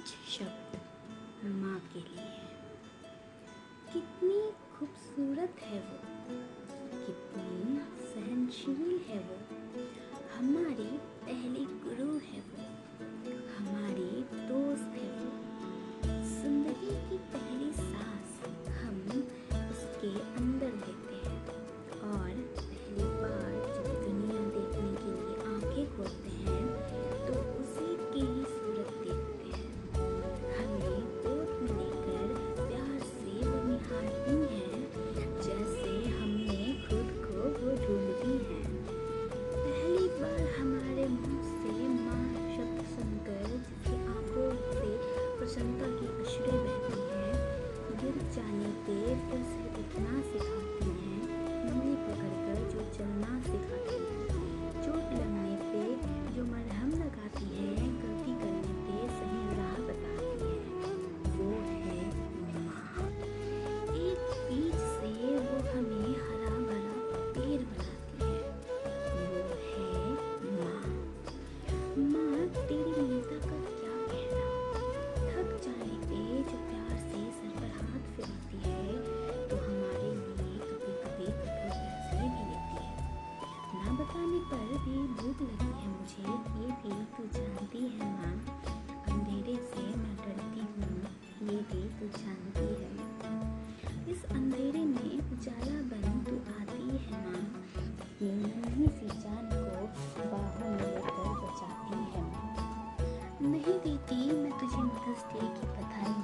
कुछ शब्द माँ के लिए कितनी खूबसूरत है वो। कितनी सहनशील है वो। गिर जाने पे फिर से उठना सिखाती हैं। पर भी भूख लगी है मुझे, ये भी तू जानती है माँ। अंधेरे से मैं डरती हूँ, ये भी तू जानती है इस अंधेरे में उजाला बन तू आती है माँ। अपनी नन्ही सी जान को बाहों में लेकर बचाती है माँ। नहीं देती मैं तुझे डे की बधाई